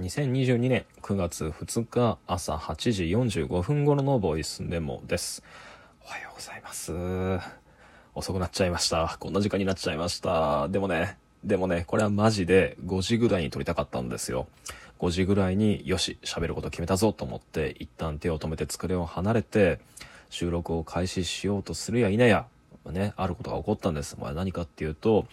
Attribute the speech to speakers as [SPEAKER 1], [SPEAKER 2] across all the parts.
[SPEAKER 1] 2022年9月2日朝8時45分頃のボイスメモです。おはようございます。遅くなっちゃいました。こんな時間になっちゃいました。でもね、でもね、これはマジで5時ぐらいに撮りたかったんですよ。5時ぐらいによし、喋ること決めたぞと思って、一旦手を止めて机を離れて、収録を開始しようとするや否や、ね、あることが起こったんです。まあ、何かっていうと、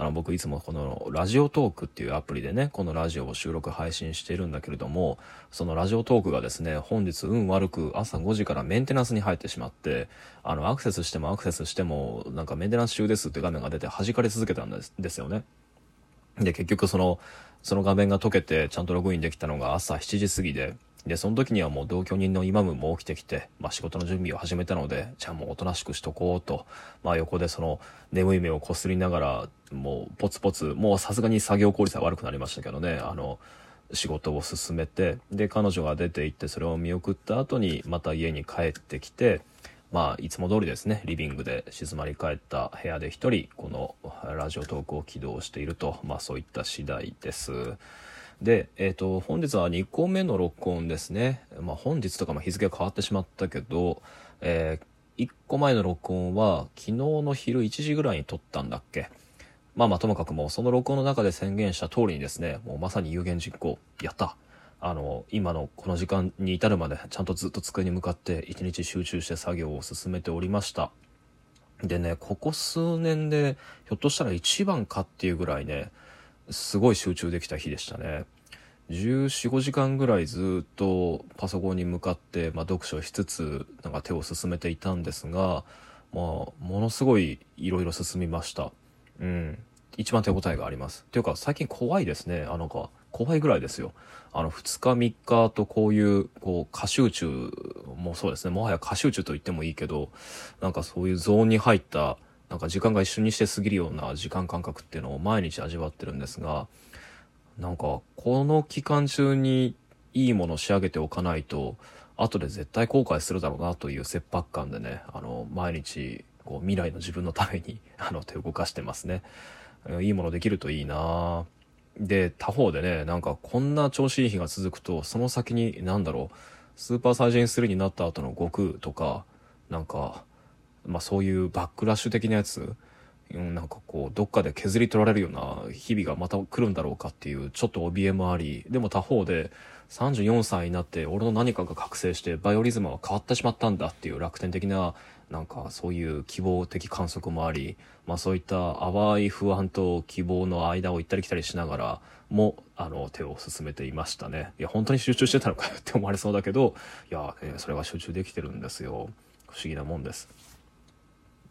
[SPEAKER 1] あの、僕いつもこのラジオトークっていうアプリでね、このラジオを収録配信しているんだけれども、そのラジオトークがですね、本日運悪く朝5時からメンテナンスに入ってしまって、あの、アクセスしてもアクセスしても、なんかメンテナンス中ですって画面が出て弾かれ続けたんですですよね。で、結局その、その画面が解けてちゃんとログインできたのが朝7時過ぎで、で、その時にはもう同居人のイマムも起きてきて、まあ仕事の準備を始めたので、じゃあもうおとなしくしとこうと、まあ横でその眠い目をこすりながら、もうポツポツ、もうさすがに作業効率は悪くなりましたけどね、あの、仕事を進めて、で、彼女が出て行ってそれを見送った後にまた家に帰ってきて、まあ、いつも通りですね、リビングで静まり返った部屋で一人、このラジオトークを起動していると、まあそういった次第です。で、えっ、と、本日は2個目の録音ですね。まあ本日とかも日付が変わってしまったけど、えー、1個前の録音は昨日の昼1時ぐらいに撮ったんだっけまあまあともかくもうその録音の中で宣言した通りにですね、もうまさに有言実行、やったあの、今のこの時間に至るまでちゃんとずっと机に向かって一日集中して作業を進めておりました。でね、ここ数年でひょっとしたら一番かっていうぐらいね、すごい集中できた日でしたね。14、5時間ぐらいずっとパソコンに向かって、まあ、読書しつつ、なんか手を進めていたんですが、まあ、ものすごいいろいろ進みました。うん。一番手応えがあります。っていうか、最近怖いですね。あのか、怖いぐらいですよ。あの、2日3日とこういう、こう、過集中もそうですね。もはや過集中と言ってもいいけど、なんかそういうゾーンに入った、なんか時間が一瞬にして過ぎるような時間感覚っていうのを毎日味わってるんですが、なんか、この期間中にいいものを仕上げておかないと、後で絶対後悔するだろうなという切迫感でね、あの、毎日、こう、未来の自分のために、あの、手を動かしてますね。いいものできるといいなで、他方でね、なんかこんな調子いい日が続くと、その先に、なんだろう、スーパーサイジン3になった後の悟空とか、なんか、まあそういうバックラッシュ的なやつ、うんなんかこう、どっかで削り取られるような日々がまた来るんだろうかっていう、ちょっと怯えもあり、でも他方で、34歳になって俺の何かが覚醒してバイオリズムは変わってしまったんだっていう楽天的ななんかそういう希望的観測もあり、まあそういった淡い不安と希望の間を行ったり来たりしながらも、あの手を進めていましたね。いや、本当に集中してたのかよって思われそうだけど、いや、えそれは集中できてるんですよ。不思議なもんです。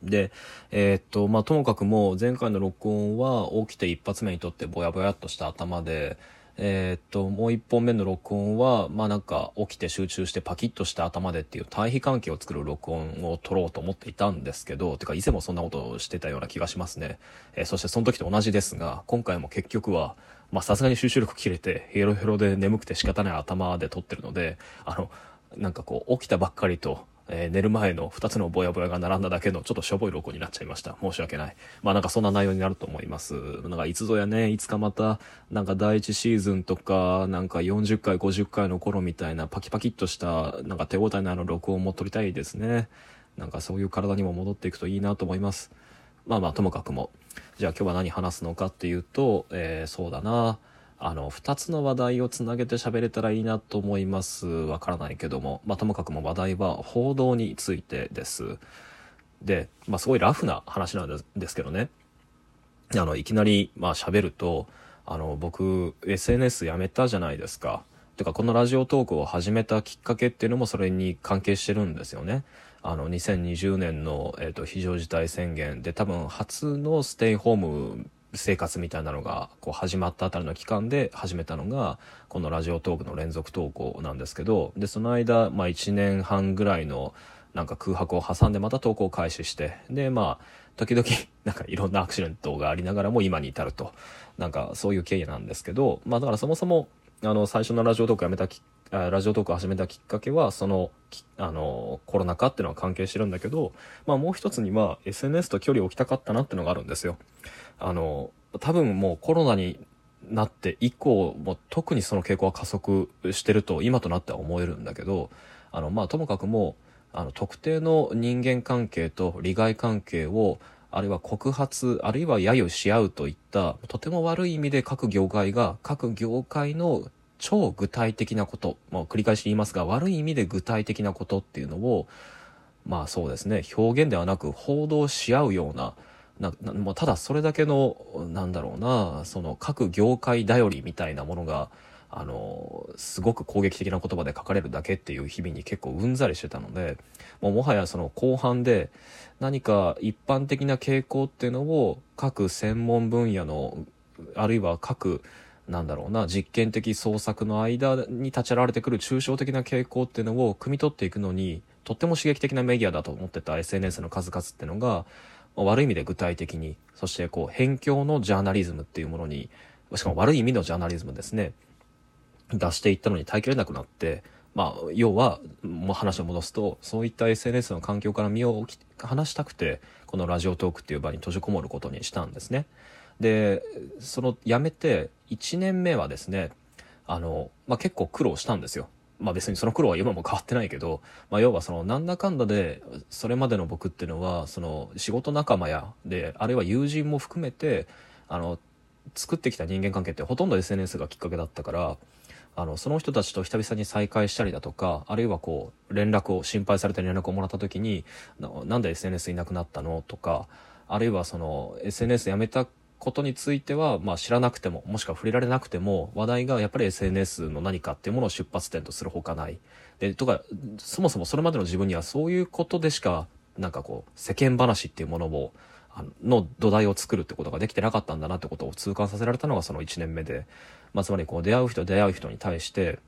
[SPEAKER 1] で、えーっと、まあ、ともかくもう前回の録音は起きて一発目にとってぼやぼやっとした頭で、えーっと、もう一本目の録音は、まあなんか起きて集中してパキッとした頭でっていう対比関係を作る録音を撮ろうと思っていたんですけど、てか以前もそんなことをしてたような気がしますね。えーそしてその時と同じですが、今回も結局は、まさすがに集中力切れてヘロヘロで眠くて仕方ない頭で撮ってるので、あの、なんかこう起きたばっかりと、えー寝る前の2つのぼやぼやが並んだだけのちょっとしょぼい録音になっちゃいました。申し訳ない。まあなんかそんな内容になると思います。なんかいつぞやね、いつかまた、なんか第一シーズンとか、なんか40回、50回の頃みたいなパキパキっとした、なんか手応えのある録音も撮りたいですね。なんかそういう体にも戻っていくといいなと思います。まあまあともかくも。じゃあ今日は何話すのかっていうと、えーそうだな。あの、二つの話題をつなげて喋れたらいいなと思います。わからないけども。まあ、ともかくも話題は報道についてです。で、まあ、すごいラフな話なんですですけどね。あの、いきなり、まあ、喋ると、あの、僕、SNS やめたじゃないですか。てか、このラジオトークを始めたきっかけっていうのもそれに関係してるんですよね。あの、2020年の、えっ、と、非常事態宣言で、多分、初のステイホーム生活みたいなのがこう始まったあたりの期間で始めたのがこのラジオトークの連続投稿なんですけどでその間、まあ、1年半ぐらいのなんか空白を挟んでまた投稿を開始してでまあ時々 なんかいろんなアクシデントがありながらも今に至ると。なんかそういう経緯なんですけどまあだからそもそもあの最初のラジオトークやめたきあラジオトークを始めたきっかけはそのあのコロナ禍っていうのは関係してるんだけど、まあ、もう一つには SNS と距離を置きたかったなっていうのがあるんですよ。あの多分もうコロナになって以降も特にその傾向は加速してると今となっては思えるんだけどあのまあともかくもあの特定の人間関係と利害関係をあるいは告発あるいは揶揄し合うといったとても悪い意味で各業界が各業界の超具体的なこと、もう繰り返し言いますが悪い意味で具体的なことっていうのをまあそうですね表現ではなく報道し合うようななもうただそれだけのなんだろうなその各業界頼りみたいなものがあのすごく攻撃的な言葉で書かれるだけっていう日々に結構うんざりしてたのでもうもはやその後半で何か一般的な傾向っていうのを各専門分野のあるいは各なんだろうな実験的創作の間に立ち会われてくる抽象的な傾向っていうのを汲み取っていくのにとっても刺激的なメディアだと思ってた SNS の数々っていうのが悪い意味で具体的にそしてこう辺境のジャーナリズムっていうものにしかも悪い意味のジャーナリズムですね。出していったのに耐えきれなくなってまあ要はもう話を戻すとそういった SNS の環境から身を離したくてこのラジオトークっていう場に閉じこもることにしたんですね。でその辞めて1年目はですねあの、まあ、結構苦労したんですよ。まあ別にその苦労は今も変わってないけど、まあ要はそのなんだかんだで、それまでの僕っていうのは、その仕事仲間や、で、あるいは友人も含めて、あの、作ってきた人間関係ってほとんど SNS がきっかけだったから、あの、その人たちと久々に再会したりだとか、あるいはこう、連絡を、心配されて連絡をもらった時に、なんで SNS いなくなったのとか、あるいはその、SNS やめたことについては、まあ、知らなくてももしくは触れられなくても話題がやっぱり SNS の何かっていうものを出発点とするほかない。でとかそもそもそれまでの自分にはそういうことでしかなんかこう世間話っていうものをの土台を作るってことができてなかったんだなってことを痛感させられたのがその1年目で、まあ、つまりこう出会う人出会う人に対して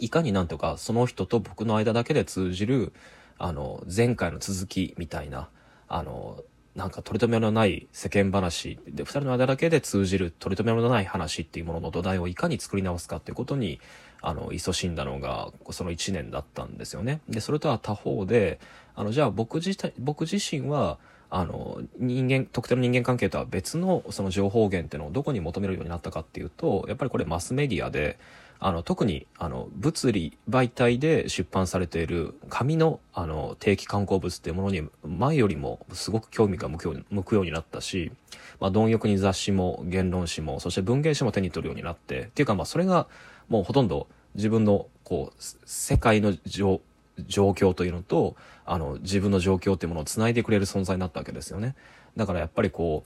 [SPEAKER 1] いかになんとかその人と僕の間だけで通じるあの前回の続きみたいなあのなんか取り留めのない世間話で、二人の間だけで通じる取り留めのない話っていうものの土台をいかに作り直すかっていうことに、あの、勤しんだのが、その1年だったんですよね。で、それとは他方で、あの、じゃあ僕自体、僕自身は、あの、人間、特定の人間関係とは別のその情報源っていうのをどこに求めるようになったかっていうと、やっぱりこれマスメディアで、あの、特に、あの、物理媒体で出版されている紙の、あの、定期刊行物っていうものに、前よりもすごく興味が向くようになったし、まあ、貪欲に雑誌も言論誌も、そして文芸誌も手に取るようになって、っていうか、まあ、それが、もうほとんど自分の、こう、世界の状況というのと、あの、自分の状況っていうものを繋いでくれる存在になったわけですよね。だからやっぱりこ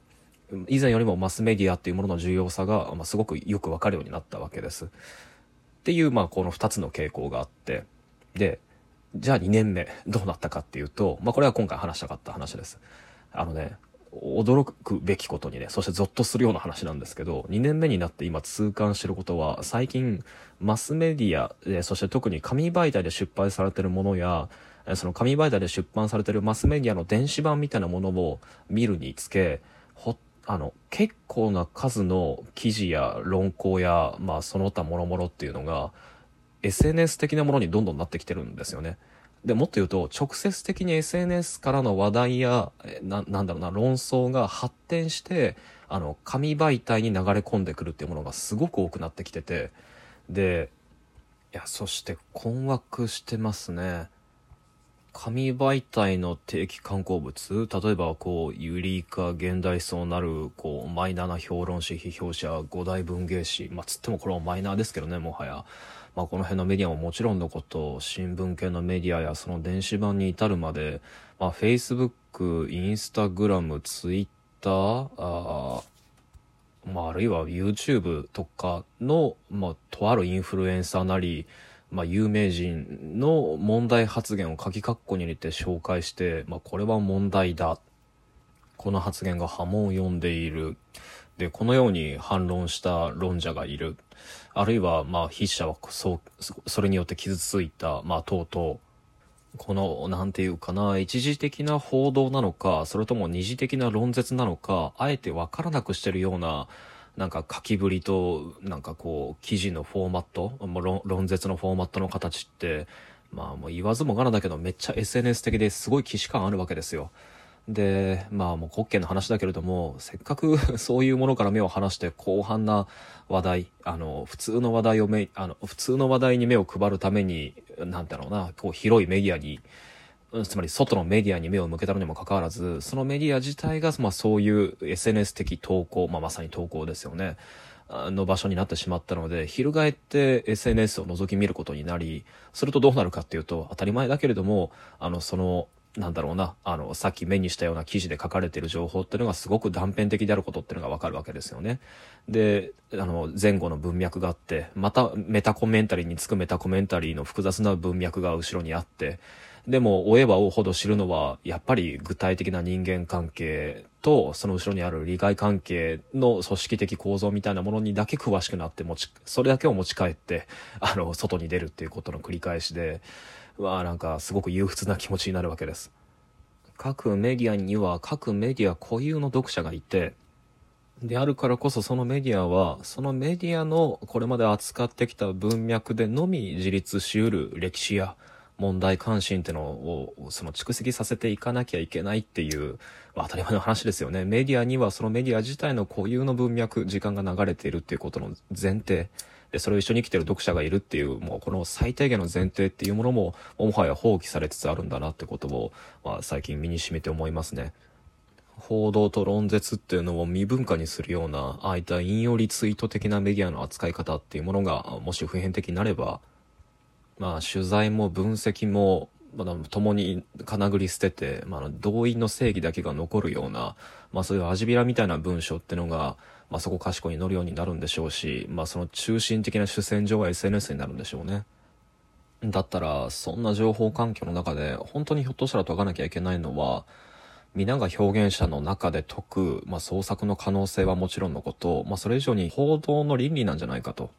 [SPEAKER 1] う、以前よりもマスメディアっていうものの重要さが、まあ、すごくよくわかるようになったわけです。っていう、まあ、この2つの傾向があって、で、じゃあ2年目、どうなったかっていうと、まあ、これは今回話したかった話です。あのね、驚くべきことにね、そしてゾッとするような話なんですけど、2年目になって今痛感してることは、最近、マスメディアで、そして特に紙媒体で出版されてるものや、その紙媒体で出版されてるマスメディアの電子版みたいなものを見るにつけ、ほっあの、結構な数の記事や論考や、まあ、その他諸々っていうのが、SNS 的なものにどんどんなってきてるんですよね。で、もっと言うと、直接的に SNS からの話題や、な、なんだろうな、論争が発展して、あの、紙媒体に流れ込んでくるっていうものがすごく多くなってきてて、で、いや、そして困惑してますね。紙媒体の定期刊行物？例えばこうユリーカ現代層なるこうマイナーな評論誌批評者五大文芸誌。まあつってもこれはマイナーですけどねもはや、まあ、この辺のメディアももちろんのこと新聞系のメディアやその電子版に至るまで、まあ、Facebook インスタグラムツイッターあまあ、あるいは YouTube とかの、まあ、とあるインフルエンサーなり、まあ、有名人の問題発言を鍵括弧に入れて紹介して、まあ、これは問題だ。この発言が波紋を呼んでいる。で、このように反論した論者がいる。あるいは、まあ、筆者はそ、それによって傷ついた、まあ、とうとう、この、なんていうかな、一時的な報道なのか、それとも二次的な論説なのか、あえてわからなくしてるような、なんか書きぶりと、なんかこう、記事のフォーマット、もう論論説のフォーマットの形って、まあもう言わずもがなだけどめっちゃ SNS 的ですごい既視感あるわけですよ。で、まあもう滑稽の話だけれども、せっかく そういうものから目を離して広範な話題、あの、普通の話題をめ、あの、普通の話題に目を配るために、なんだろうな、こう広いメディアに、つまり外のメディアに目を向けたのにもかかわらず、そのメディア自体が、まあそういう SNS 的投稿、まあまさに投稿ですよね。の場所になってしまったので、翻って SNS を覗き見ることになり、するとどうなるかっていうと、当たり前だけれども、あの、その、なんだろうな、あの、さっき目にしたような記事で書かれている情報っていうのがすごく断片的であることっていうのがわかるわけですよね。で、あの、前後の文脈があって、またメタコメンタリーにつくメタコメンタリーの複雑な文脈が後ろにあって、でも、追えば追うほど知るのは、やっぱり具体的な人間関係と、その後ろにある利害関係の組織的構造みたいなものにだけ詳しくなって持ち、それだけを持ち帰って、あの、外に出るっていうことの繰り返しで、わあなんかすごく憂鬱な気持ちになるわけです。各メディアには各メディア固有の読者がいて、であるからこそそのメディアは、そのメディアのこれまで扱ってきた文脈でのみ自立しうる歴史や、問題関心ってのを、その蓄積させていかなきゃいけないっていう、まあ、当たり前の話ですよね。メディアにはそのメディア自体の固有の文脈、時間が流れているっていうことの前提。で、それを一緒に生きてる読者がいるっていう、もうこの最低限の前提っていうものも、もはや放棄されつつあるんだなってことを、まあ、最近身に染みて思いますね。報道と論説っていうのを未文化にするような、ああいった引用リツイート的なメディアの扱い方っていうものが、もし普遍的になれば、まあ、取材も分析も、まだ共に金繰り捨てて、まあ、動員の正義だけが残るような、まあ、そういう味びらみたいな文章ってのが、まあ、そこかしこに乗るようになるんでしょうし、まあ、その中心的な主戦場は SNS になるんでしょうね。だったら、そんな情報環境の中で、本当にひょっとしたら解かなきゃいけないのは、皆が表現者の中で解く、まあ、創作の可能性はもちろんのこと、まあ、それ以上に報道の倫理なんじゃないかと。